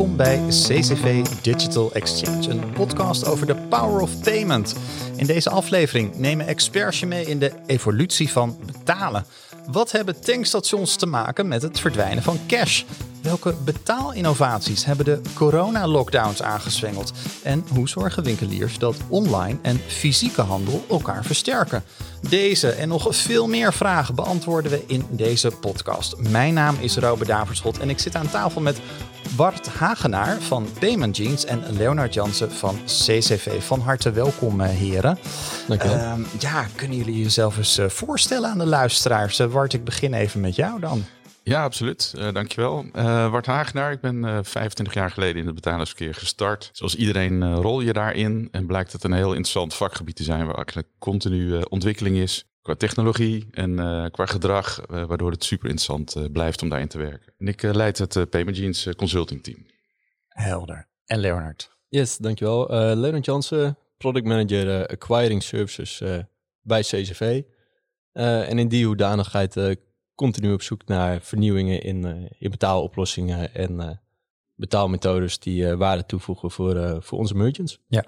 Welkom bij CCV Digital Exchange, een podcast over de power of payment. In deze aflevering nemen experts je mee in de evolutie van betalen. Wat hebben tankstations te maken met het verdwijnen van cash? Welke betaalinnovaties hebben de corona-lockdowns aangezwengeld? En hoe zorgen winkeliers dat online en fysieke handel elkaar versterken? Deze en nog veel meer vragen beantwoorden we in deze podcast. Mijn naam is Robert Daverschot en ik zit aan tafel met Bart Hagenaar van Payment Jeans en Leonard Jansen van CCV. Van harte welkom, eh, heren. Dankjewel. Uh, ja, kunnen jullie jezelf eens uh, voorstellen aan de luisteraars? Uh, Bart, ik begin even met jou dan. Ja, absoluut. Uh, dankjewel. Uh, Bart Hagenaar, ik ben uh, 25 jaar geleden in het betalingsverkeer gestart. Zoals iedereen rol je daarin en blijkt het een heel interessant vakgebied te zijn waar eigenlijk continu ontwikkeling is qua technologie en qua gedrag, waardoor het super interessant blijft om daarin te werken. En ik leid het Payment Jeans Consulting Team. Helder. En Leonard? Yes, dankjewel. Leonard Jansen, Product Manager Acquiring Services bij CCV. en in die hoedanigheid continu op zoek naar vernieuwingen in, uh, in betaaloplossingen en uh, betaalmethodes die uh, waarde toevoegen voor, voor onze merchants. Ja,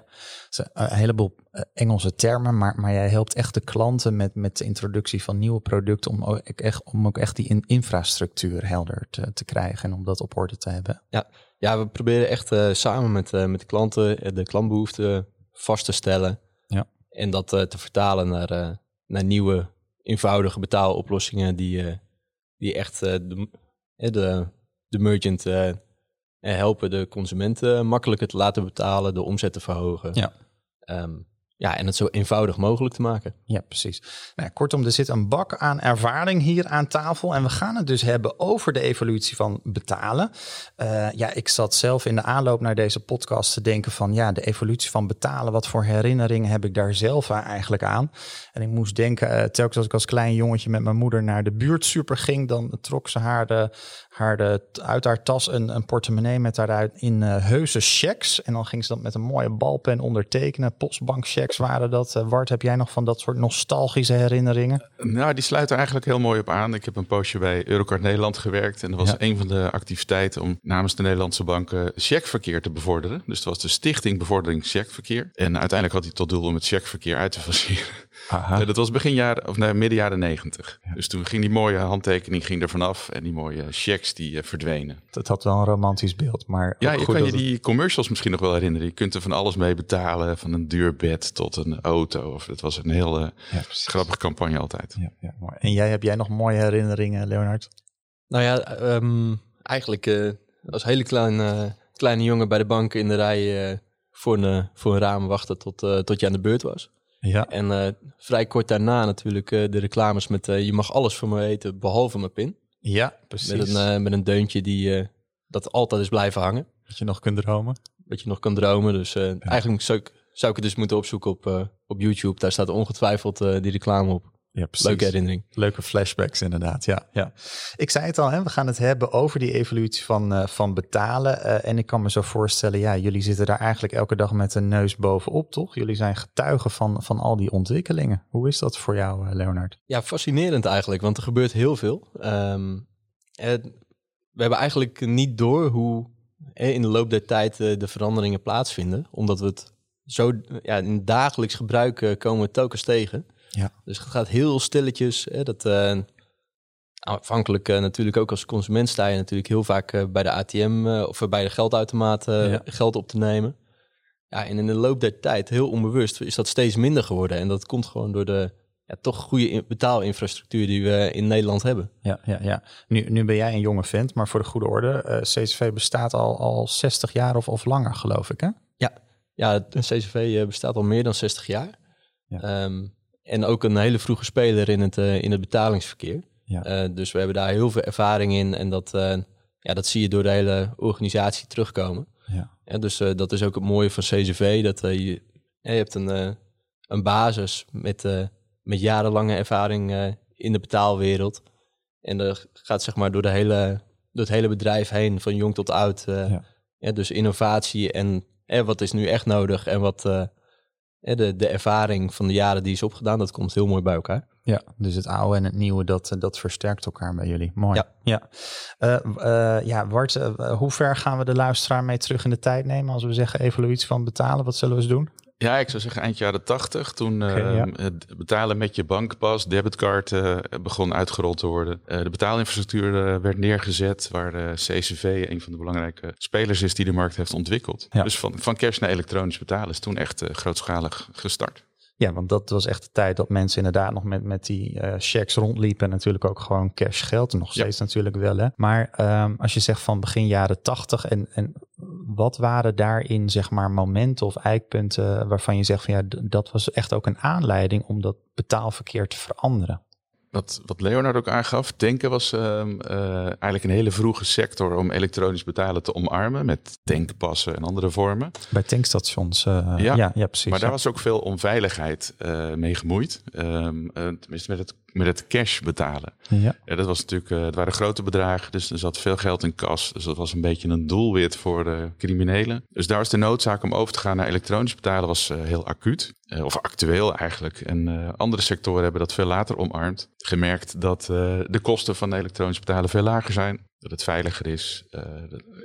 een heleboel Engelse termen, maar, maar jij helpt echt de klanten met, met de introductie van nieuwe producten om ook echt, om ook echt die in, infrastructuur helder te, te krijgen en om dat op orde te hebben. Ja, ja we proberen echt samen met, met de klanten de klantbehoeften vast te stellen ja. en dat te vertalen naar, naar nieuwe eenvoudige betaaloplossingen die, die echt de, de, de merchant helpen de consumenten makkelijker te laten betalen, de omzet te verhogen. Ja. Um, ja, en het zo eenvoudig mogelijk te maken. Ja, precies. Nou, kortom, er zit een bak aan ervaring hier aan tafel. En we gaan het dus hebben over de evolutie van betalen. Uh, ja, ik zat zelf in de aanloop naar deze podcast te denken van... ja, de evolutie van betalen, wat voor herinneringen heb ik daar zelf eigenlijk aan? En ik moest denken, uh, telkens als ik als klein jongetje met mijn moeder naar de buurtsuper ging... dan trok ze haar, de, haar de, uit haar tas een, een portemonnee met daaruit in uh, heuse checks. En dan ging ze dat met een mooie balpen ondertekenen, postbankchecks waren dat. Uh, Wart, heb jij nog van dat soort nostalgische herinneringen? Nou, die sluiten eigenlijk heel mooi op aan. Ik heb een poosje bij Eurocard Nederland gewerkt. En dat was ja. een van de activiteiten om namens de Nederlandse banken checkverkeer te bevorderen. Dus dat was de Stichting Bevordering Checkverkeer. En uiteindelijk had hij tot doel om het checkverkeer uit te faceren. Aha. dat was begin jaren, of nee, midden jaren negentig. Ja. Dus toen ging die mooie handtekening ging er vanaf en die mooie checks die uh, verdwenen. Dat had wel een romantisch beeld, maar ja, je kan je die commercials misschien nog wel herinneren. Je kunt er van alles mee betalen, van een duur bed tot een auto. Of het was een hele ja, grappige campagne altijd. Ja, ja, mooi. En jij heb jij nog mooie herinneringen, Leonard? Nou ja, um, eigenlijk uh, als hele kleine, kleine jongen bij de bank in de rij uh, voor, een, voor een raam wachten tot, tot je aan de beurt was. Ja. En uh, vrij kort daarna natuurlijk uh, de reclames met uh, je mag alles van me weten behalve mijn pin. Ja, precies. Met een, met een deuntje die dat altijd is blijven hangen. Dat je nog kunt dromen. Dat je nog kan dromen. Dus ja. eigenlijk zou ik, zou ik het dus moeten opzoeken op, op YouTube. Daar staat ongetwijfeld die reclame op. Ja, precies. Leuke herinnering. Leuke flashbacks inderdaad, ja. ja. Ik zei het al, hè, we gaan het hebben over die evolutie van, uh, van betalen. Uh, en ik kan me zo voorstellen, ja, jullie zitten daar eigenlijk elke dag met een neus bovenop, toch? Jullie zijn getuigen van, van al die ontwikkelingen. Hoe is dat voor jou, uh, Leonard? Ja, fascinerend eigenlijk, want er gebeurt heel veel. Um, we hebben eigenlijk niet door hoe in de loop der tijd de veranderingen plaatsvinden. Omdat we het zo ja, in dagelijks gebruik komen we telkens tegen. Ja. Dus het gaat heel stilletjes. Hè, dat, uh, afhankelijk uh, natuurlijk ook als consument sta je natuurlijk heel vaak uh, bij de ATM of bij de geldautomaat ja. geld op te nemen. Ja, en in de loop der tijd, heel onbewust, is dat steeds minder geworden. En dat komt gewoon door de ja, toch goede betaalinfrastructuur die we in Nederland hebben. Ja, ja, ja. Nu, nu ben jij een jonge vent, maar voor de goede orde, CCV bestaat al, al 60 jaar of, of langer, geloof ik, hè? Ja, ja CCV bestaat al meer dan 60 jaar. Ja. Um, en ook een hele vroege speler in het, uh, in het betalingsverkeer. Ja. Uh, dus we hebben daar heel veel ervaring in. En dat, uh, ja, dat zie je door de hele organisatie terugkomen. Ja. Dus dat is ook het mooie van CCV. Dat je, je hebt een, een basis met, met jarenlange ervaring in de betaalwereld. En dat gaat zeg maar door, de hele, door het hele bedrijf heen, van jong tot oud. Ja. Ja, dus innovatie en wat is nu echt nodig en wat de, de ervaring van de jaren die is opgedaan, dat komt heel mooi bij elkaar. Ja, dus het oude en het nieuwe, dat, dat versterkt elkaar bij jullie. Mooi. Ja, ja. Uh, ja Bart, hoe ver gaan we de luisteraar mee terug in de tijd nemen als we zeggen evolutie van betalen? Wat zullen we eens doen? Ja, ik zou zeggen eind jaren tachtig. Toen uh, het betalen met je bankpas, debitcard uh, begon uitgerold te worden. Uh, de betaalinfrastructuur werd neergezet, waar CCV een van de belangrijke spelers is die de markt heeft ontwikkeld. Ja. Dus van, van cash naar elektronisch betalen is toen echt grootschalig gestart. Ja, want dat was echt de tijd dat mensen inderdaad nog met, met die uh, checks rondliepen. En natuurlijk ook gewoon cash geld. Nog steeds natuurlijk wel. Hè? Maar um, als je zegt van begin jaren tachtig. En, en wat waren daarin zeg maar momenten of eikpunten waarvan je zegt van ja, dat was echt ook een aanleiding om dat betaalverkeer te veranderen? Wat, wat Leonard ook aangaf, tanken was uh, uh, eigenlijk een hele vroege sector om elektronisch betalen te omarmen met tankpassen en andere vormen. Bij tankstations, uh, ja, ja, ja, precies. Maar daar was ook veel onveiligheid uh, mee gemoeid. Um, tenminste met het met het cash betalen. Ja. ja dat was natuurlijk, uh, het waren grote bedragen, dus er zat veel geld in kas. Dus dat was een beetje een doelwit voor de criminelen. Dus daar was de noodzaak om over te gaan naar elektronisch betalen was uh, heel acuut. Uh, of actueel eigenlijk. En andere sectoren hebben dat veel later omarmd. Gemerkt dat de kosten van elektronisch betalen veel lager zijn. Dat het veiliger is.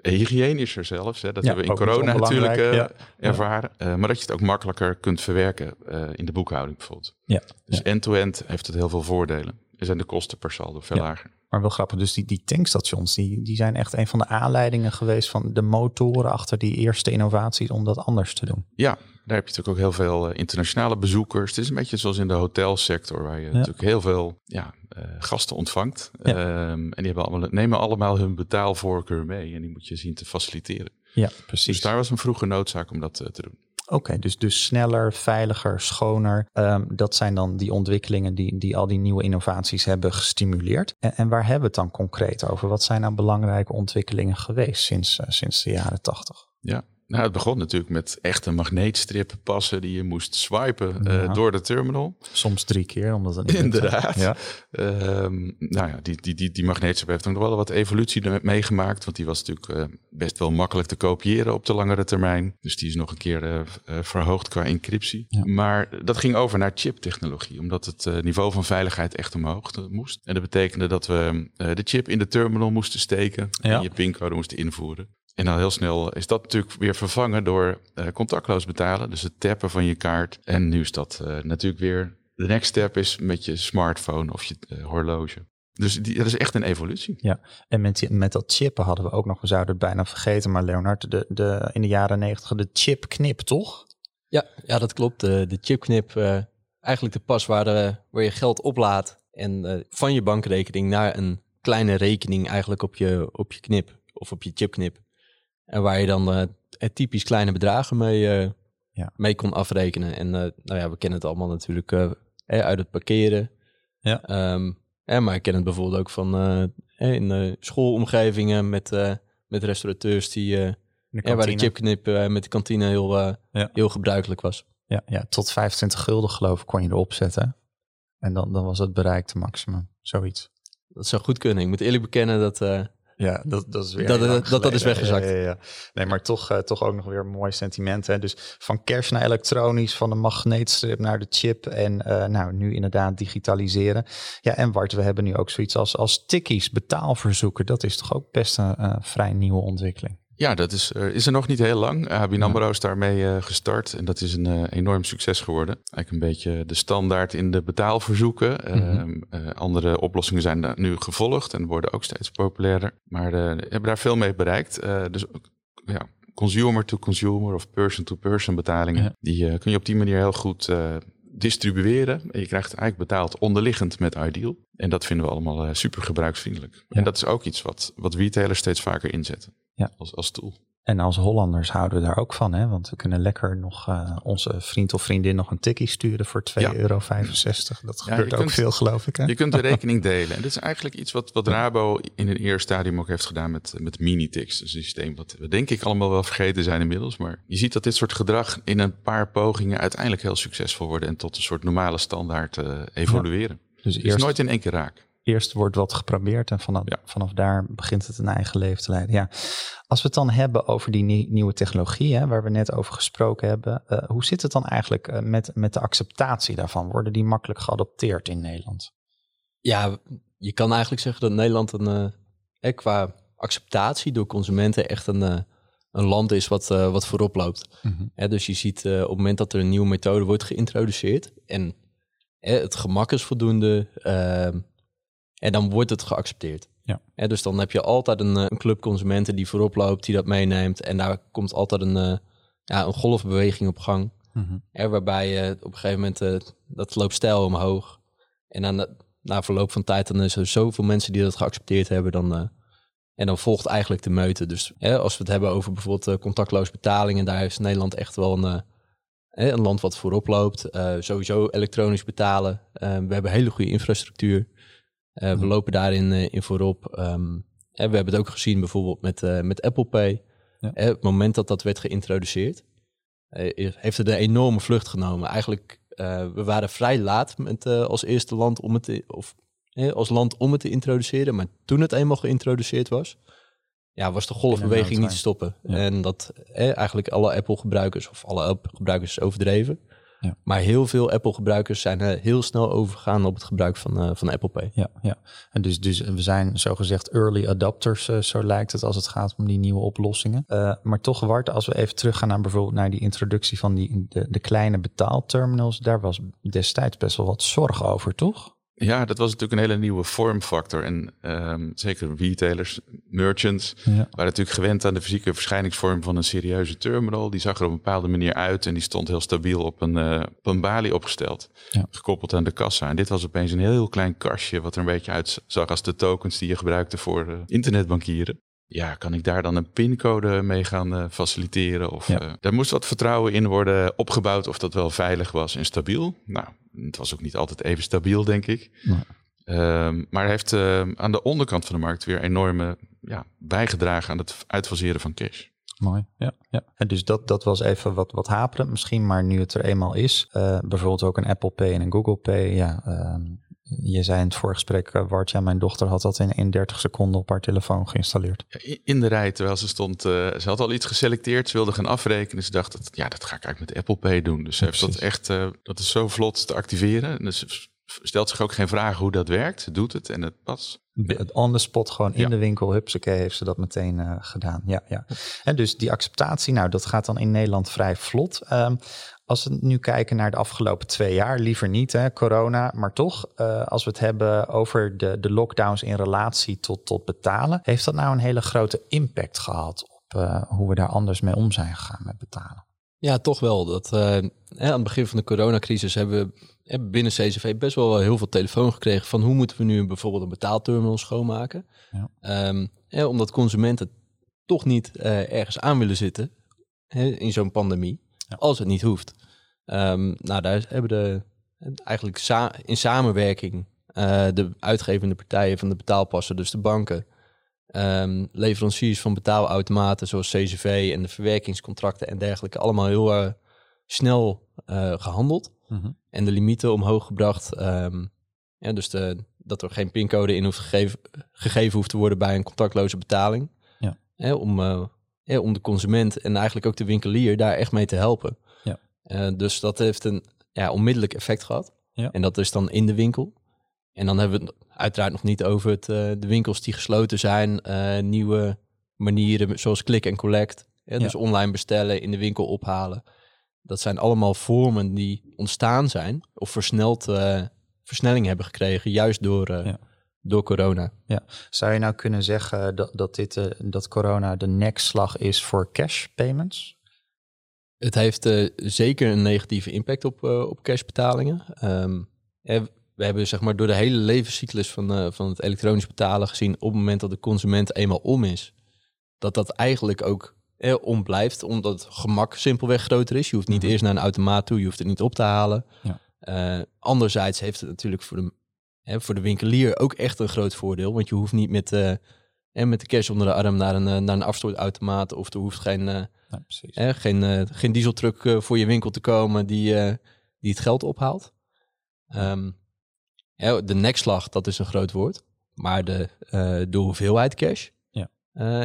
hygiënischer zelfs. Hè. Dat hebben we in corona natuurlijk ervaren. maar dat je het ook makkelijker kunt verwerken in de boekhouding bijvoorbeeld. Ja. Dus end-to-end heeft het heel veel voordelen. Er zijn de kosten per saldo veel lager. Maar wel grappig, dus die, die tankstations, die, die zijn echt een van de aanleidingen geweest van de motoren achter die eerste innovaties om dat anders te doen. Ja, daar heb je natuurlijk ook heel veel eh, internationale bezoekers. Het is een beetje zoals in de hotelsector, waar je natuurlijk heel veel ja, uh, gasten ontvangt. Ja. Um, en die hebben allemaal, nemen allemaal hun betaalvoorkeur mee en die moet je zien te faciliteren. Ja, precies. Dus daar was een vroege noodzaak om dat uh, te doen. Oké, dus, dus sneller, veiliger, schoner. Um, dat zijn dan die ontwikkelingen die, die al die nieuwe innovaties hebben gestimuleerd. En, en waar hebben we het dan concreet over? Wat zijn nou belangrijke ontwikkelingen geweest sinds, uh, sinds de jaren tachtig? Ja, nou, het begon natuurlijk met echte magneetstrip passen die je moest swipen uh, door de terminal. Soms drie keer, omdat het niet Inderdaad. Ja. Um, nou ja, die, die, die, die magneetstrip heeft nog wel wat evolutie meegemaakt. Want die was natuurlijk uh, best wel makkelijk te kopiëren op de langere termijn. Dus die is nog een keer uh, verhoogd qua encryptie. Ja. Maar dat ging over naar chiptechnologie. Omdat het niveau van veiligheid echt omhoog moest. En dat betekende dat we de chip in de terminal moesten steken. En je pincode moesten invoeren. En dan heel snel is dat natuurlijk weer vervangen door uh, contactloos betalen. Dus het tappen van je kaart. En nu is dat uh, natuurlijk weer... De next step is met je smartphone of je uh, horloge. Dus die, dat is echt een evolutie. Ja, en met, met dat chippen hadden we ook nog, we zouden het bijna vergeten, maar Leonard, de, de, in de jaren negentig de chipknip, toch? Ja, ja dat klopt. De, de chipknip, eigenlijk de pas waar, de, waar je geld oplaat en van je bankrekening naar een kleine rekening eigenlijk op je, op je knip of op je chipknip. En waar je dan uh, typisch kleine bedragen mee, uh, ja. mee kon afrekenen. En uh, nou ja, we kennen het allemaal natuurlijk uit het parkeren. Ja. Um, maar ik ken het bijvoorbeeld ook van in schoolomgevingen met, met restaurateurs die... De waar de chipknip met de kantine heel, ja. heel gebruikelijk was. Ja, ja, tot 25 gulden geloof ik kon je erop zetten. En dan, dan was het bereikte maximum, zoiets. Dat zou goed kunnen. Ik moet eerlijk bekennen dat ja, dat, dat is weer. Dat, dat, dat, is weggezakt. Ja, ja, nee, maar toch, uh, toch ook nog weer een mooi sentiment. Hè? Dus van cash naar elektronisch, van de magneetstrip naar de chip. En uh, nou, nu inderdaad digitaliseren. Ja, en Bart, we hebben nu ook zoiets als, als tikkies, betaalverzoeken. Dat is toch ook best een uh, vrij nieuwe ontwikkeling. Ja, dat is, uh, is er nog niet heel lang. ABN AMRO is daarmee uh, gestart en dat is een uh, enorm succes geworden. Eigenlijk een beetje de standaard in de betaalverzoeken. Mm -hmm. andere oplossingen zijn daar nu gevolgd en worden ook steeds populairder. Maar hebben daar veel mee bereikt. dus ja, consumer to consumer of person to person betalingen. Ja. Die kun je op die manier heel goed distribueren. En je krijgt eigenlijk betaald onderliggend met Ideal. En dat vinden we allemaal super gebruiksvriendelijk. Ja. En dat is ook iets wat, wat retailers steeds vaker inzetten ja. als, als tool. En als Hollanders houden we daar ook van, hè? want we kunnen lekker nog uh, onze vriend of vriendin nog een tikkie sturen voor 2,65 ja. euro. Dat gebeurt ook veel, geloof ik. Hè? Je kunt de rekening delen. En dit is eigenlijk iets wat, wat Rabo in een eerste stadium ook heeft gedaan met, met Minitix. Een systeem wat we denk ik allemaal wel vergeten zijn inmiddels. Maar je ziet dat dit soort gedrag in een paar pogingen uiteindelijk heel succesvol worden en tot een soort normale standaard uh, evolueren. Ja. Dus eerst... is nooit in één keer raak Eerst wordt wat geprobeerd en vanaf, vanaf daar begint het een eigen leven te leiden. Ja. Als we het dan hebben over die nieuwe technologie, hè, waar we net over gesproken hebben, uh, hoe zit het dan eigenlijk uh, met, met de acceptatie daarvan? Worden die makkelijk geadopteerd in Nederland? Ja, je kan eigenlijk zeggen dat Nederland een, uh, qua acceptatie door consumenten echt een, een land is wat, wat voorop loopt. Mm -hmm. dus je ziet op het moment dat er een nieuwe methode wordt geïntroduceerd en het gemak is voldoende, ehm, en dan wordt het geaccepteerd. Ja. dus dan heb je altijd een, een, club consumenten die voorop loopt, die dat meeneemt. En daar komt altijd een, ja, een golfbeweging op gang. Mm waarbij je op een gegeven moment, uh, dat loopt stijl omhoog. En na verloop van tijd, dan is er zoveel mensen die dat geaccepteerd hebben. Dan, en dan volgt eigenlijk de meute. Dus als we het hebben over bijvoorbeeld contactloos betalingen, daar is Nederland echt wel een, een land wat voorop loopt. sowieso elektronisch betalen. we hebben hele goede infrastructuur. We lopen daarin in voorop. Um, we hebben het ook gezien bijvoorbeeld met, met Apple Pay. Ja. het moment dat dat werd geïntroduceerd, heeft het een enorme vlucht genomen. Eigenlijk, we waren vrij laat met, als eerste land om het te, of als land om het te introduceren. Maar toen het eenmaal geïntroduceerd was, ja, was de golfbeweging niet te stoppen. En dat eigenlijk alle Apple-gebruikers, of alle Apple-gebruikers overdreven, ja. Maar heel veel Apple-gebruikers zijn uh, heel snel overgegaan op het gebruik van, uh, van Apple Pay. Ja, ja. En dus, dus we zijn zogezegd early adopters, uh, zo lijkt het, als het gaat om die nieuwe oplossingen. maar toch, Wart, als we even teruggaan naar bijvoorbeeld naar die introductie van die, de, de kleine betaalterminals, daar was destijds best wel wat zorg over, toch? Ja, dat was natuurlijk een hele nieuwe vormfactor. En um, zeker retailers, merchants, ja. waren natuurlijk gewend aan de fysieke verschijningsvorm van een serieuze terminal. Die zag er op een bepaalde manier uit en die stond heel stabiel op een, uh, op een balie opgesteld, ja. gekoppeld aan de kassa. En dit was opeens een heel klein kastje, wat er een beetje uitzag als de tokens die je gebruikte voor uh, internetbankieren ja, kan ik daar dan een pincode mee gaan uh, faciliteren? Of ja. uh, daar moest wat vertrouwen in worden opgebouwd of dat wel veilig was en stabiel. Nou, het was ook niet altijd even stabiel, denk ik. Nee. Um, maar heeft uh, aan de onderkant van de markt weer enorme ja, bijgedragen aan het uitfaseren van cash. Mooi, ja. ja. En dus dat, dat was even wat, wat haperend misschien, maar nu het er eenmaal is, bijvoorbeeld ook een Apple Pay en een Google Pay, ja, ehm, je zei in het voorgesprek, uh, Wart, ja, mijn dochter had dat in, in 30 seconden op haar telefoon geïnstalleerd. Ja, in de rij, terwijl ze stond, uh, ze had al iets geselecteerd, ze wilde gaan afrekenen. Ze dacht, dat, ja, dat ga ik eigenlijk met Apple Pay doen. Dus ze heeft dat echt, uh, dat is zo vlot te activeren. Dus stelt zich ook geen vragen hoe dat werkt. Ze doet het en het pas. On the spot, gewoon in ja. de winkel, hupsakee, heeft ze dat meteen uh, gedaan. Ja, ja. En dus die acceptatie, nou, dat gaat dan in Nederland vrij vlot. Um, als we nu kijken naar de afgelopen twee jaar, liever niet, hè, corona, maar toch, uh, als we het hebben over de, de lockdowns in relatie tot, tot betalen, heeft dat nou een hele grote impact gehad op uh, hoe we daar anders mee om zijn gegaan met betalen? Ja, toch wel. Dat, uh, aan het begin van de coronacrisis hebben we binnen CCV best wel heel veel telefoon gekregen van hoe moeten we nu bijvoorbeeld een betaalterminal schoonmaken. Ja. Um, omdat consumenten toch niet ergens aan willen zitten in zo'n pandemie als het niet hoeft. Um, nou, daar hebben de eigenlijk sa in samenwerking uh, de uitgevende partijen van de betaalpassen, dus de banken, um, leveranciers van betaalautomaten zoals CCV en de verwerkingscontracten en dergelijke, allemaal heel uh, snel uh, gehandeld mm -hmm. en de limieten omhoog gebracht. Um, ja, dus de, dat er geen pincode in hoeft gegeven, gegeven hoeft te worden bij een contactloze betaling. Ja. Hè, om om de consument en eigenlijk ook de winkelier daar echt mee te helpen. Ja. Uh, dus dat heeft een ja, onmiddellijk effect gehad. Ja. En dat is dan in de winkel. En dan hebben we het uiteraard nog niet over het, uh, de winkels die gesloten zijn, uh, nieuwe manieren zoals click en collect. Ja, dus online bestellen, in de winkel ophalen. Dat zijn allemaal vormen die ontstaan zijn of versneld, versnelling hebben gekregen, juist door, ja door corona. Ja. Zou je nou kunnen zeggen dat, dat, dit, uh, dat corona de nekslag is voor cash payments? Het heeft uh, zeker een negatieve impact op, uh, op cashbetalingen. Um, we hebben zeg maar door de hele levenscyclus van, van het elektronisch betalen gezien... op het moment dat de consument eenmaal om is... dat dat eigenlijk ook eh, om blijft, omdat het gemak simpelweg groter is. Je hoeft niet mm -hmm. eerst naar een automaat toe, je hoeft het niet op te halen. Ja. anderzijds heeft het natuurlijk voor de hè, voor de winkelier ook echt een groot voordeel. Want je hoeft niet met, uh, met de cash onder de arm naar een, uh, naar een afstootautomaat. Of er hoeft geen, uh, ja, geen, geen dieseltruck voor je winkel te komen die, die het geld ophaalt. Um, Ja, de nekslag, dat is een groot woord. Maar de, de hoeveelheid cash ja.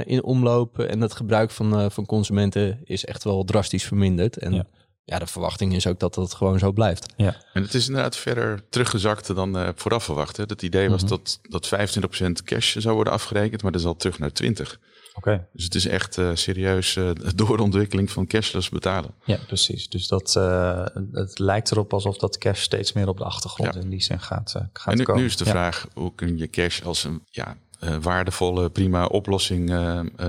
in omloop en het gebruik van, van consumenten is echt wel drastisch verminderd. En ja. de verwachting is ook dat dat gewoon zo blijft. Ja. En het is inderdaad verder teruggezakt dan vooraf verwacht. Hè? Het idee was mm -hmm. dat, dat 25% cash zou worden afgerekend, maar dat is al terug naar 20%. Okay. Dus het is echt uh, serieus uh, doorontwikkeling van cashless betalen. Ja, precies. Dus dat, uh, het lijkt erop alsof dat cash steeds meer op de achtergrond ja. in die zin gaat, gaat en nu, komen. nu is de ja. vraag, hoe kun je cash als een ja, waardevolle, prima oplossing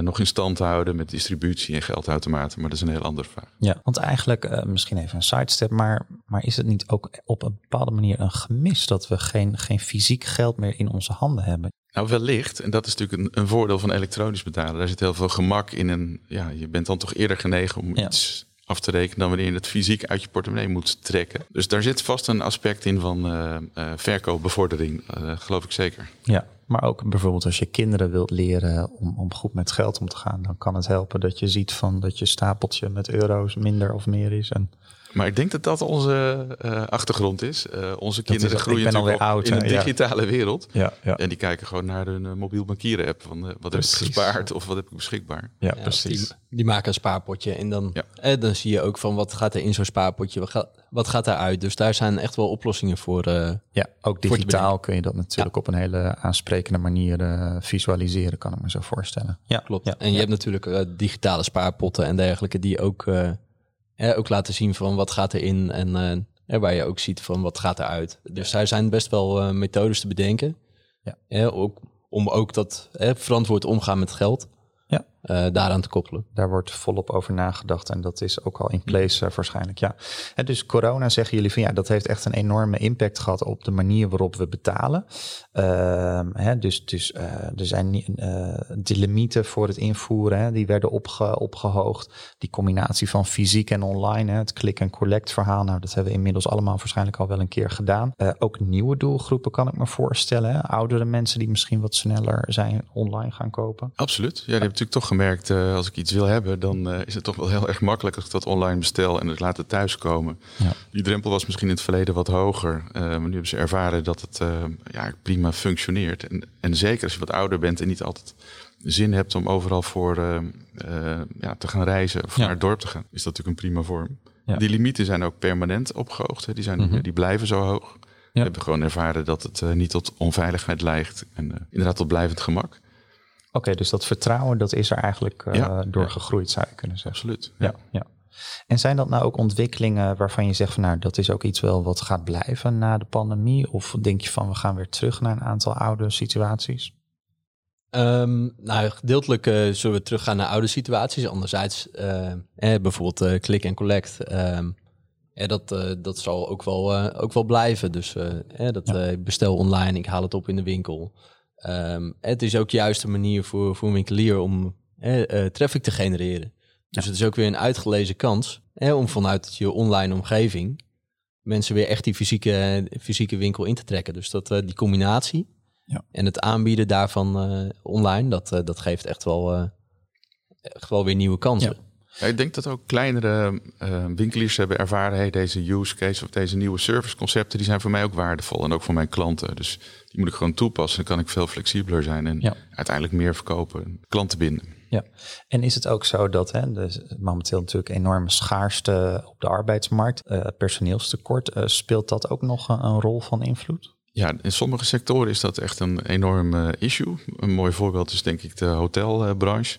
nog in stand houden met distributie en geldautomaten? Maar dat is een heel andere vraag. Ja, want eigenlijk, misschien even een sidestep, maar, maar is het niet ook op een bepaalde manier een gemis dat we geen, geen fysiek geld meer in onze handen hebben? Nou, wellicht. En dat is natuurlijk een, een, voordeel van elektronisch betalen. Daar zit heel veel gemak in. En ja, je bent dan toch eerder genegen om ja. iets af te rekenen dan wanneer je het fysiek uit je portemonnee moet trekken. Dus daar zit vast een aspect in van uh, uh, verkoopbevordering, uh, geloof ik zeker. Ja, maar ook bijvoorbeeld als je kinderen wilt leren om, om goed met geld om te gaan, dan kan het helpen dat je ziet van dat je stapeltje met euro's minder of meer is. En maar ik denk dat dat onze uh, achtergrond is. Uh, onze kinderen is, groeien natuurlijk oud, in een digitale ja. wereld. Ja, ja. En die kijken gewoon naar hun uh, mobiel bankieren app. Van wat precies. heb ik gespaard of wat heb ik beschikbaar. Ja, precies. Die, die, maken een spaarpotje en dan, eh, dan zie je ook van wat gaat er in zo'n spaarpotje. Wat gaat, wat gaat daaruit? Dus daar zijn echt wel oplossingen voor. ja, ook digitaal kun je dat natuurlijk op een hele aansprekende manier visualiseren, kan ik me zo voorstellen. Ja, klopt. en je hebt natuurlijk digitale spaarpotten en dergelijke die ook ook laten zien van wat gaat erin en uh, waar je ook ziet van wat gaat eruit. Dus daar zijn best wel uh, methodes te bedenken. Ja. ook, om ook dat verantwoord omgaan met geld ja. Uh, daaraan te koppelen. Daar wordt volop over nagedacht en dat is ook al in place uh, waarschijnlijk. Ja. En dus corona zeggen jullie van ja, dat heeft echt een enorme impact gehad op de manier waarop we betalen. Uh, hè, dus dus uh, er zijn de limieten voor het invoeren, hè, die werden opge, opgehoogd. Die combinatie van fysiek en online, hè, het click-and-collect verhaal, nou dat hebben we inmiddels allemaal waarschijnlijk al wel een keer gedaan. ook nieuwe doelgroepen kan ik me voorstellen. Hè? Oudere mensen die misschien wat sneller zijn online gaan kopen. Absoluut. Ja, die hebben natuurlijk toch gemerkt, uh, als ik iets wil hebben, dan uh, is het toch wel heel erg makkelijk als ik dat online bestel en het laat het thuiskomen. Ja. Die drempel was misschien in het verleden wat hoger, uh, maar nu hebben ze ervaren dat het ja, prima functioneert. En, en zeker als je wat ouder bent en niet altijd zin hebt om overal voor ja, te gaan reizen of ja. naar het dorp te gaan, is dat natuurlijk een prima vorm. Ja. Die limieten zijn ook permanent opgehoogd. Hè. Die, zijn, mm -hmm. die blijven zo hoog. We hebben gewoon ervaren dat het niet tot onveiligheid lijkt en inderdaad tot blijvend gemak. Oké, okay, dus dat vertrouwen dat is er eigenlijk uh, ja, door ja. gegroeid, zou je kunnen zeggen. Absoluut. Ja. ja. En zijn dat nou ook ontwikkelingen waarvan je zegt van nou, dat is ook iets wel wat gaat blijven na de pandemie? Of denk je van we gaan weer terug naar een aantal oude situaties? Um, nou, gedeeltelijk uh, zullen we teruggaan naar oude situaties. Anderzijds, uh, eh, bijvoorbeeld uh, click and collect. Um, eh, dat, dat zal ook wel, ook wel blijven. Dus dat ja. bestel online, ik haal het op in de winkel. Um, het is ook juist een manier voor, voor een winkelier om eh, uh, traffic te genereren. Dus ja. het is ook weer een uitgelezen kans eh, om vanuit je online omgeving mensen weer echt die fysieke, fysieke winkel in te trekken. Dus dat, uh, die combinatie ja. en het aanbieden daarvan uh, online, dat, dat geeft echt wel, echt wel weer nieuwe kansen. Ja. Ja, ik denk dat ook kleinere uh, winkeliers hebben ervaren, hey, deze use case of deze nieuwe serviceconcepten, die zijn voor mij ook waardevol en ook voor mijn klanten. Dus die moet ik gewoon toepassen. Dan kan ik veel flexibeler zijn en ja. uiteindelijk meer verkopen, klanten binden. Ja, en is het ook zo dat hè, dus momenteel natuurlijk enorme schaarste op de arbeidsmarkt, uh, personeelstekort, uh, speelt dat ook nog een, een rol van invloed? Ja, in sommige sectoren is dat echt een enorm uh, issue. Een mooi voorbeeld is denk ik de hotelbranche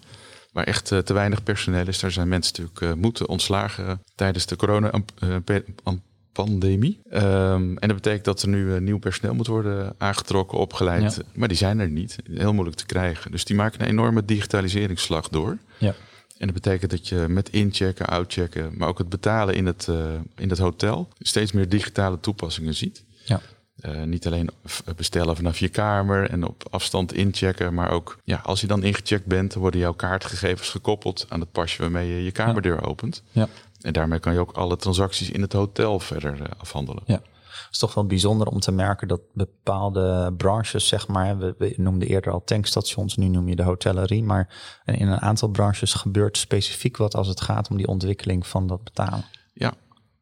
waar echt uh, te weinig personeel is. Daar zijn mensen natuurlijk moeten ontslagen tijdens de corona-pandemie. Um, en dat betekent dat er nu uh, nieuw personeel moet worden aangetrokken, opgeleid. Ja. Maar die zijn er niet. Heel moeilijk te krijgen. Dus die maken een enorme digitaliseringsslag door. Ja. En dat betekent dat je met inchecken, outchecken, maar ook het betalen in het, in het hotel steeds meer digitale toepassingen ziet. Ja. Uh, niet alleen bestellen vanaf je kamer en op afstand inchecken, maar ook ja, als je dan ingecheckt bent, worden jouw kaartgegevens gekoppeld aan het pasje waarmee je je kamerdeur opent. Ja. En daarmee kan je ook alle transacties in het hotel verder uh, afhandelen. Ja. Het is toch wel bijzonder om te merken dat bepaalde branches, zeg maar, we, we noemden eerder al tankstations, nu noem je de hotellerie, maar in een aantal branches gebeurt specifiek wat als het gaat om die ontwikkeling van dat betalen. Ja,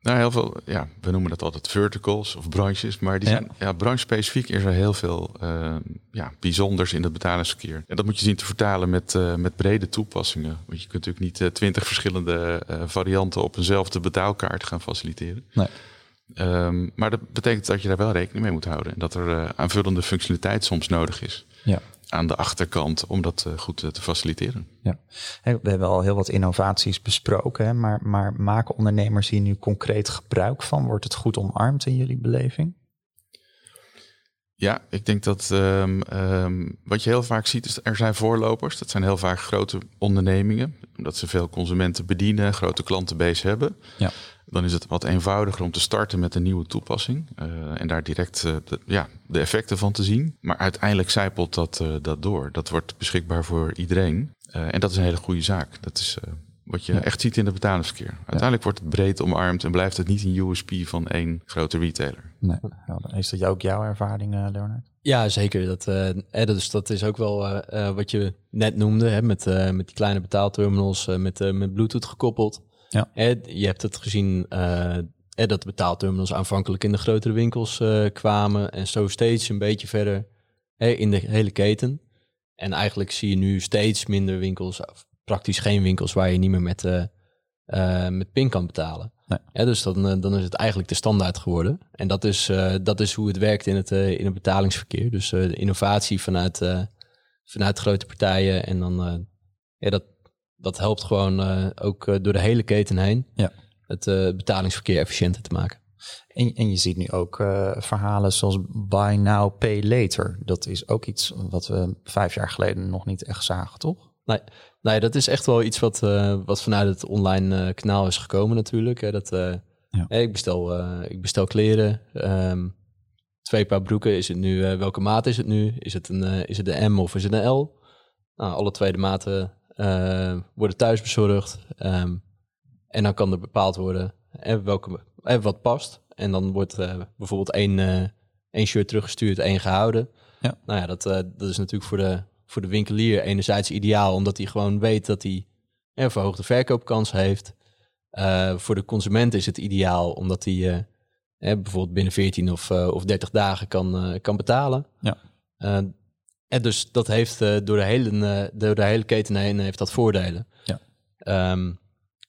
Nou, heel veel, ja, we noemen dat altijd verticals of branches, maar die zijn, ja, branche-specifiek is er heel veel uh, ja, bijzonders in het betalingsverkeer. En dat moet je zien te vertalen met, uh, met brede toepassingen. Want je kunt natuurlijk niet uh, twintig verschillende varianten op eenzelfde betaalkaart gaan faciliteren. Nee. Um, maar dat betekent dat je daar wel rekening mee moet houden en dat er aanvullende functionaliteit soms nodig is. Ja aan de achterkant om dat eh, goed eh, te faciliteren. Ja. We hebben al heel wat innovaties besproken, hè, maar, maar maken ondernemers hier nu concreet gebruik van? Wordt het goed omarmd in jullie beleving? Ja, ik denk dat um, um, wat je heel vaak ziet is er zijn voorlopers. Dat zijn heel vaak grote ondernemingen, omdat ze veel consumenten bedienen, grote klantenbase hebben. Ja dan is het wat eenvoudiger om te starten met een nieuwe toepassing. Uh, en daar direct uh, de, ja, de effecten van te zien. Maar uiteindelijk zijpelt dat, uh, dat door. Dat wordt beschikbaar voor iedereen. en dat is een hele goede zaak. Dat is wat je echt ziet in het betalingsverkeer. Uiteindelijk wordt het breed omarmd en blijft het niet een USP van één grote retailer. Nee. Is dat ook jouw ervaring, Leonard? Ja, zeker. Dat, uh, dus dat is ook wel wat je net noemde, hè, met, met die kleine betaalterminals met, met Bluetooth gekoppeld. Ja. je hebt het gezien uh, dat de betaalterminals aanvankelijk in de grotere winkels uh, kwamen en zo steeds een beetje verder in de hele keten. En eigenlijk zie je nu steeds minder winkels, praktisch geen winkels waar je niet meer met, uh, met PIN kan betalen. Nee. dus dan, dan is het eigenlijk de standaard geworden. En dat is, dat is hoe het werkt in het, in het betalingsverkeer. Dus de innovatie vanuit, vanuit grote partijen en dan ja, dat, dat helpt gewoon uh, ook uh, door de hele keten heen ja. het uh, betalingsverkeer efficiënter te maken. En, en je ziet nu ook verhalen zoals buy now, pay later. Dat is ook iets wat we vijf jaar geleden nog niet echt zagen, toch? Nee, nee dat is echt wel iets wat, wat vanuit het online kanaal is gekomen natuurlijk. Hè, dat, ja. ik, bestel, ik bestel kleren, um, twee paar broeken. Is het nu, welke maat is het nu? Is het een, is het een M of is het een L? Nou, alle twee de maten uh, worden thuis bezorgd. Um, en dan kan er bepaald worden eh, welke, eh, wat past. En dan wordt uh, bijvoorbeeld één, één shirt teruggestuurd, één gehouden. Ja. Nou ja, dat, dat is natuurlijk voor de, voor de winkelier enerzijds ideaal, omdat hij gewoon weet dat hij een verhoogde verkoopkans heeft. voor de consument is het ideaal, omdat hij bijvoorbeeld binnen 14 of, of 30 dagen kan, kan betalen. Ja. En dus dat heeft uh, door, de hele, uh, door de hele keten heen heeft dat voordelen. Ja. Um,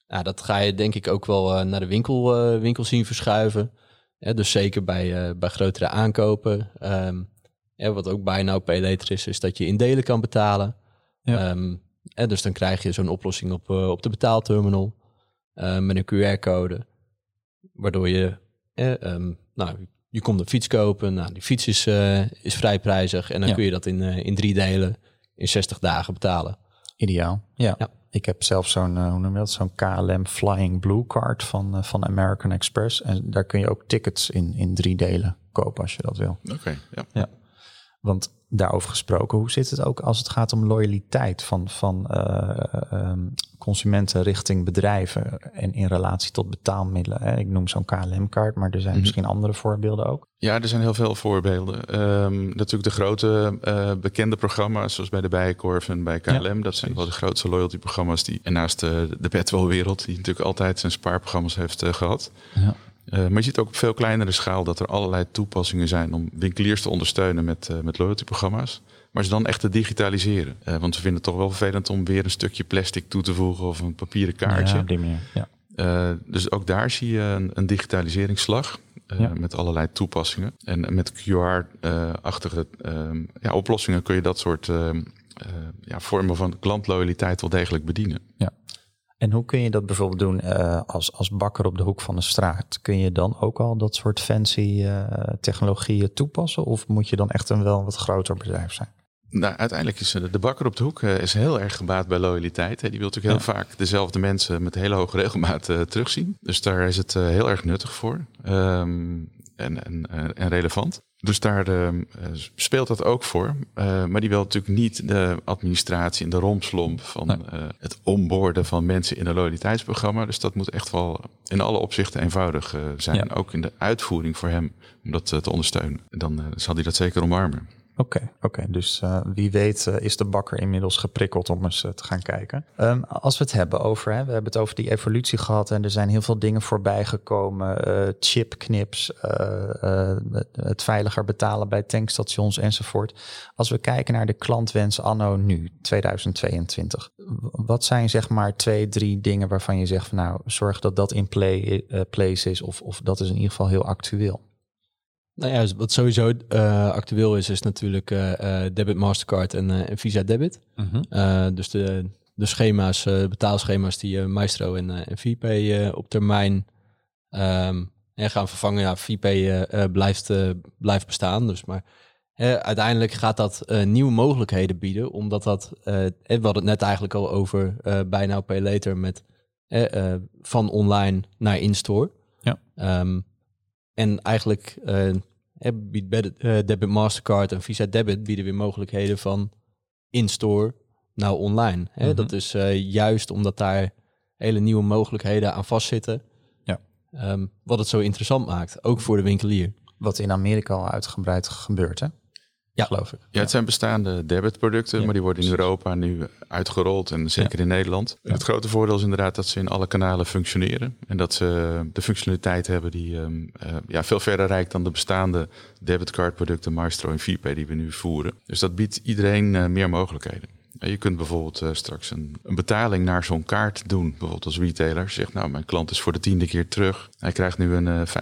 ja, dat ga je denk ik ook wel uh, naar de winkel, winkel zien verschuiven. Ja, dus zeker bij, bij grotere aankopen. Um, ja, wat ook bij nou pay later is, is dat je in delen kan betalen. Ja. Um, en dus dan krijg je zo'n oplossing op, op de betaalterminal met een QR-code. Waardoor je nou, je komt een fiets kopen. Nou, die fiets is, uh, is vrij prijzig. En dan kun je dat in, uh, in drie delen in 60 dagen betalen. Ideaal. Ja. ja. Ik heb zelf zo'n, uh, hoe noem je dat? Zo'n KLM Flying Blue Card van, van American Express. En daar kun je ook tickets in, in drie delen kopen als je dat wil. Oké, ja. ja. Want daarover gesproken, hoe zit het ook als het gaat om loyaliteit van, van uh, consumenten richting bedrijven en in relatie tot betaalmiddelen? Hè? Ik noem zo'n KLM-kaart, maar er zijn mhm. misschien andere voorbeelden ook. Ja, er zijn heel veel voorbeelden. Um, natuurlijk de grote uh, bekende programma's, zoals bij de Bijenkorf en bij KLM. dat zijn wel de grootste loyalty-programma's die, en naast de, de Bedwell-wereld, die natuurlijk altijd zijn spaarprogramma's heeft uh, gehad. Ja. Uh, maar je ziet ook op veel kleinere schaal dat er allerlei toepassingen zijn om winkeliers te ondersteunen met, uh, met loyalty-programma's. Maar ze dan echt te digitaliseren. Uh, want we vinden het toch wel vervelend om weer een stukje plastic toe te voegen of een papieren kaartje. Ja, die manier. Ja. dus ook daar zie je een, een digitaliseringsslag. Ja. Met allerlei toepassingen. En met QR-achtige ehm, ja, oplossingen kun je dat soort ehm, ja, vormen van klantloyaliteit wel degelijk bedienen. Ja. En hoe kun je dat bijvoorbeeld doen uh, als, als bakker op de hoek van de straat? Kun je dan ook al dat soort fancy uh, technologieën toepassen? Of moet je dan echt een wel wat groter bedrijf zijn? Nou, uiteindelijk is de bakker op de hoek is heel erg gebaat bij loyaliteit. Die wil natuurlijk heel vaak dezelfde mensen met hele hoge regelmaat terugzien. Dus daar is het heel erg nuttig voor um, en, en, en relevant. Dus daar uh, speelt dat ook voor. Uh, maar die wil natuurlijk niet de administratie en de romslomp van nee. uh, het onboorden van mensen in een loyaliteitsprogramma. Dus dat moet echt wel in alle opzichten eenvoudig zijn. Ja. Ook in de uitvoering voor hem om dat te ondersteunen. En dan zal hij dat zeker omarmen. Oké, oké. dus uh, wie weet uh, is de bakker inmiddels geprikkeld om eens uh, te gaan kijken. Um, als we het hebben over, hè, we hebben het over die evolutie gehad en er zijn heel veel dingen voorbij gekomen. chipknips, het veiliger betalen bij tankstations enzovoort. Als we kijken naar de klantwens anno nu, 2022. Wat zijn zeg maar twee, drie dingen waarvan je zegt van nou, zorg dat dat in play, place is of, of dat is in ieder geval heel actueel? Nou ja, wat sowieso uh, actueel is, is natuurlijk uh, debit, Mastercard en, en Visa debit. Mhm. dus de, de schema's, betaalschema's die Maestro en, en VPay op termijn um, gaan vervangen. Ja, VPay blijft, blijft bestaan. Dus maar uiteindelijk gaat dat nieuwe mogelijkheden bieden, omdat dat, we hadden het net eigenlijk al over bij Now Pay Later met van online naar in-store. Ja. Um, en eigenlijk uh, biedt uh, Debit Mastercard en Visa Debit bieden weer mogelijkheden van in-store nou online. Hè? Mhm. Dat is uh, juist omdat daar hele nieuwe mogelijkheden aan vastzitten. Ja. Um, wat het zo interessant maakt, ook voor de winkelier. Wat in Amerika al uitgebreid gebeurt, hè? Ja, geloof ik. Ja, het zijn bestaande debitproducten, maar die worden in Europa nu uitgerold en zeker in Nederland. Het grote voordeel is inderdaad dat ze in alle kanalen functioneren en dat ze de functionaliteit hebben die um, uh, ja, veel verder reikt dan de bestaande debitcardproducten Maestro en VPay die we nu voeren. Dus dat biedt iedereen uh, meer mogelijkheden. Je kunt bijvoorbeeld uh, straks een, een, betaling naar zo'n kaart doen. Bijvoorbeeld als retailer zegt, nou, mijn klant is voor de tiende keer terug. Hij krijgt nu een 50%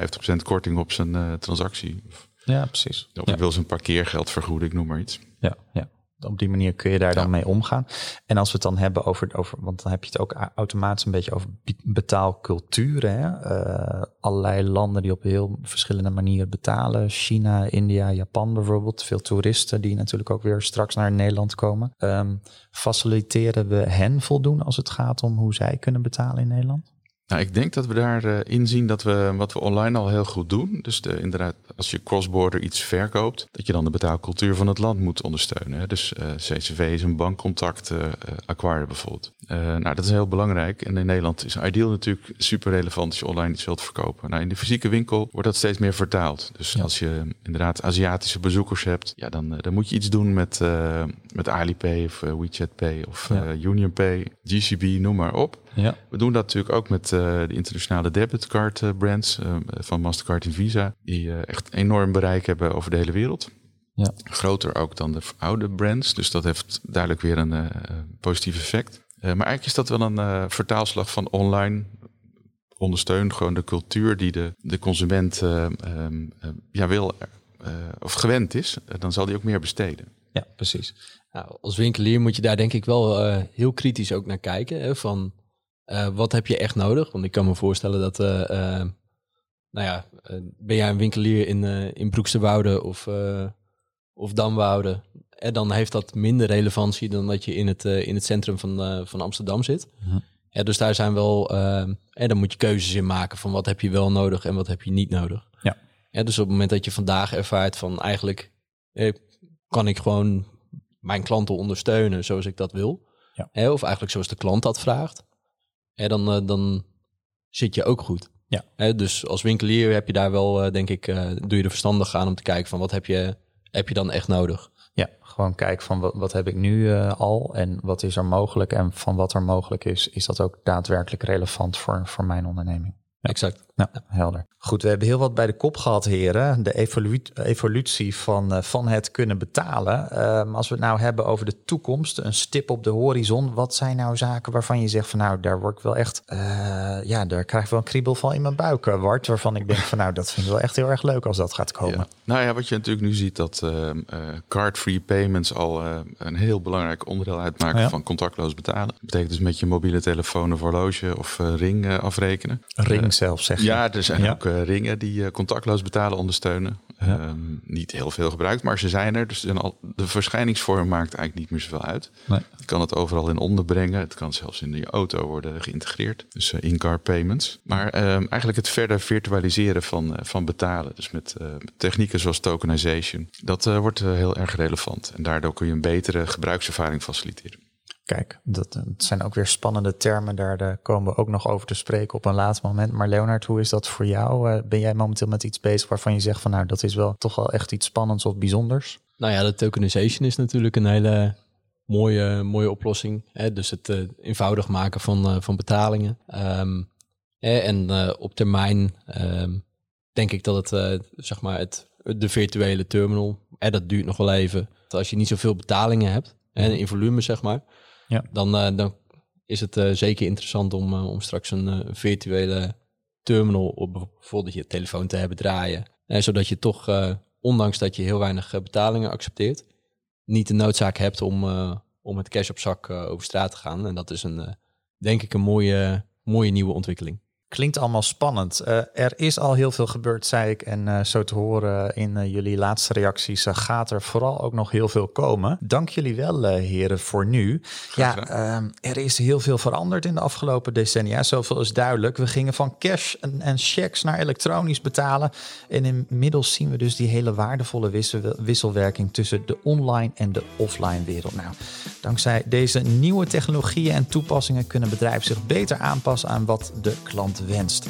korting op zijn transactie. Ja, precies. Of ik wil zijn parkeergeld vergoeden, ik noem maar iets. Ja, ja. Op die manier kun je daar dan mee omgaan. En als we het dan hebben over, over want dan heb je het ook automatisch een beetje over betaalculturen. Hè? Uh, allerlei landen die op heel verschillende manieren betalen. China, India, Japan bijvoorbeeld. Veel toeristen die natuurlijk ook weer straks naar Nederland komen. Um, faciliteren we hen voldoende als het gaat om hoe zij kunnen betalen in Nederland? Nou, ik denk dat we daar uh, inzien dat we wat we online al heel goed doen. Dus de, inderdaad, als je cross-border iets verkoopt, dat je dan de betaalcultuur van het land moet ondersteunen. Hè. Dus uh, eh, CCV is een bankcontact uh, acquire bijvoorbeeld. nou, dat is heel belangrijk. En in Nederland is Ideal natuurlijk super relevant als je online iets wilt verkopen. Nou, in de fysieke winkel wordt dat steeds meer vertaald. Dus als je inderdaad Aziatische bezoekers hebt, ja, dan, dan moet je iets doen met, met Alipay of WeChat Pay of ja. UnionPay, GCB, noem maar op. Ja. We doen dat natuurlijk ook met uh, de internationale debitcard uh, brands uh, van Mastercard en Visa, die echt enorm bereik hebben over de hele wereld. Ja. Groter ook dan de oude brands, dus dat heeft duidelijk weer een positief effect. maar eigenlijk is dat wel een vertaalslag van online. Ondersteun gewoon de cultuur die de, de consument um, ja, wil of gewend is. dan zal die ook meer besteden. Ja, precies. Nou, als winkelier moet je daar denk ik wel heel kritisch ook naar kijken. Hè, van uh, wat heb je echt nodig? Want ik kan me voorstellen dat, uh, uh, nou ja, ben jij een winkelier in, in Broeksterwoude of, of Damwoude, en dan heeft dat minder relevantie dan dat je in het, in het centrum van, van Amsterdam zit. Mhm. Ja, dus daar zijn wel, en dan moet je keuzes in maken van wat heb je wel nodig en wat heb je niet nodig. Ja. ja dus op het moment dat je vandaag ervaart van eigenlijk kan ik gewoon mijn klanten ondersteunen zoals ik dat wil. Ja. Hè, of eigenlijk zoals de klant dat vraagt hè, dan, uh, dan zit je ook goed. Ja. Hè, dus als winkelier heb je daar wel, uh, denk ik, uh, doe je er verstandig aan om te kijken van wat heb je, heb je dan echt nodig. Ja, gewoon kijken van wat, wat heb ik nu al en wat is er mogelijk en van wat er mogelijk is, is dat ook daadwerkelijk relevant voor, voor mijn onderneming. Exact. Ja, helder. Goed, we hebben heel wat bij de kop gehad, heren. De evolutie van, uh, van het kunnen betalen. Uh, als we het nou hebben over de toekomst, een stip op de horizon. Wat zijn nou zaken waarvan je zegt van nou, daar word ik wel echt, uh, ja, daar krijg ik wel een kriebel van in mijn buik, Wart. Waarvan ik denk van nou, dat vind ik wel echt heel erg leuk als dat gaat komen. Ja. Nou ja, wat je natuurlijk nu ziet, dat card-free payments al een heel belangrijk onderdeel uitmaken van contactloos betalen. Dat betekent dus met je mobiele telefoon of horloge of ring afrekenen. Ring zelf, zeg. Ja, er zijn ook uh, ringen die uh, contactloos betalen ondersteunen. Um, niet heel veel gebruikt, maar ze zijn er. Dus de verschijningsvorm maakt eigenlijk niet meer zoveel uit. Nee. Je kan het overal in onderbrengen. Het kan zelfs in je auto worden geïntegreerd. Dus uh, in-car payments. Maar um, eigenlijk het verder virtualiseren van, van betalen. Dus met technieken zoals tokenization. Dat wordt heel erg relevant. En daardoor kun je een betere gebruikservaring faciliteren. Kijk, dat, zijn ook weer spannende termen. Daar komen we ook nog over te spreken op een laatst moment. Maar Leonard, hoe is dat voor jou? ben jij momenteel met iets bezig waarvan je zegt van nou, dat is wel toch wel echt iets spannends of bijzonders? Nou ja, de tokenization is natuurlijk een hele mooie, mooie oplossing. Hè? Dus het uh, eenvoudig maken van, van betalingen. Um, en op termijn um, denk ik dat het, zeg maar, het, de virtuele terminal, dat duurt nog wel even. Als je niet zoveel betalingen hebt, en in volume zeg maar, ja. dan, dan is het zeker interessant om, om straks een virtuele terminal op bijvoorbeeld je telefoon te hebben draaien. zodat je toch, ondanks dat je heel weinig betalingen accepteert, niet de noodzaak hebt om, om met cash op zak over straat te gaan. En dat is een, denk ik een mooie, mooie nieuwe ontwikkeling. Klinkt allemaal spannend. Uh, er is al heel veel gebeurd, zei ik. En uh, zo te horen in uh, jullie laatste reacties gaat er vooral ook nog heel veel komen. Dank jullie wel, heren, voor nu. Ja, ehm, er is heel veel veranderd in de afgelopen decennia. Zoveel is duidelijk. We gingen van cash en, en checks naar elektronisch betalen. En inmiddels zien we dus die hele waardevolle wissel, wisselwerking tussen de online en de offline wereld. Nou, dankzij deze nieuwe technologieën en toepassingen kunnen bedrijven zich beter aanpassen aan wat de klant wenst.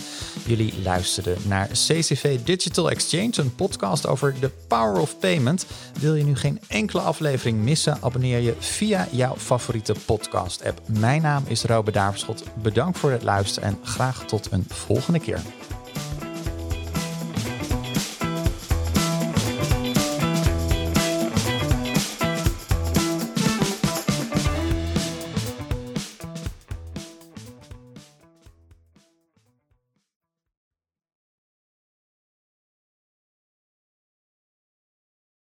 Jullie luisterden naar CCV Digital Exchange, een podcast over de power of payment. Wil je nu geen enkele aflevering missen? Abonneer je via jouw favoriete podcast-app. Mijn naam is Robert Daverschot. Bedankt voor het luisteren en graag tot een volgende keer.